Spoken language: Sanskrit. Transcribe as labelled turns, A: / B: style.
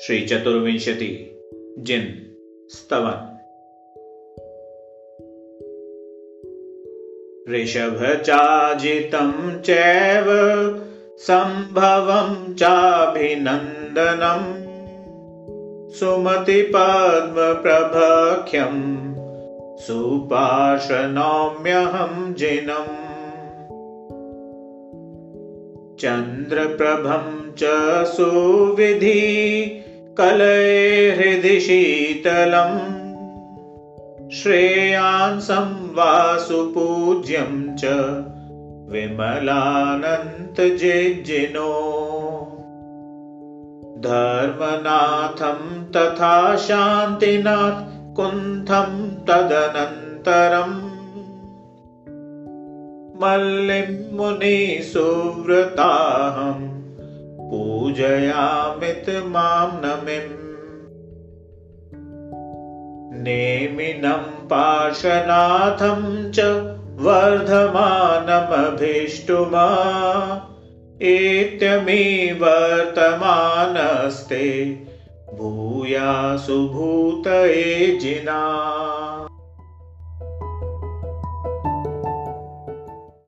A: श्रीचतुर्विंशति। जिन्। स्तवन्। ऋषभचाजितं चैव सम्भवं चाभिनन्दनम् सुमतिपद्मप्रभख्यं सुपार्शनौम्यहं जिनम्। चन्द्रप्रभं च सुविधि कलये हृदि शीतलम् श्रेयांसं वासुपूज्यं च विमलानन्तजिनो धर्मनाथं तथा शान्तिनाथ कुन्थं तदनन्तरम्। मल्लिं मुनिसुव्रताहं पूजयामित मां नमिम् नेमिनं पार्श्वनाथं च वर्धमानमभीष्टुमा। एत्यमी वर्तमानस्ते भूयासुभूतये जिना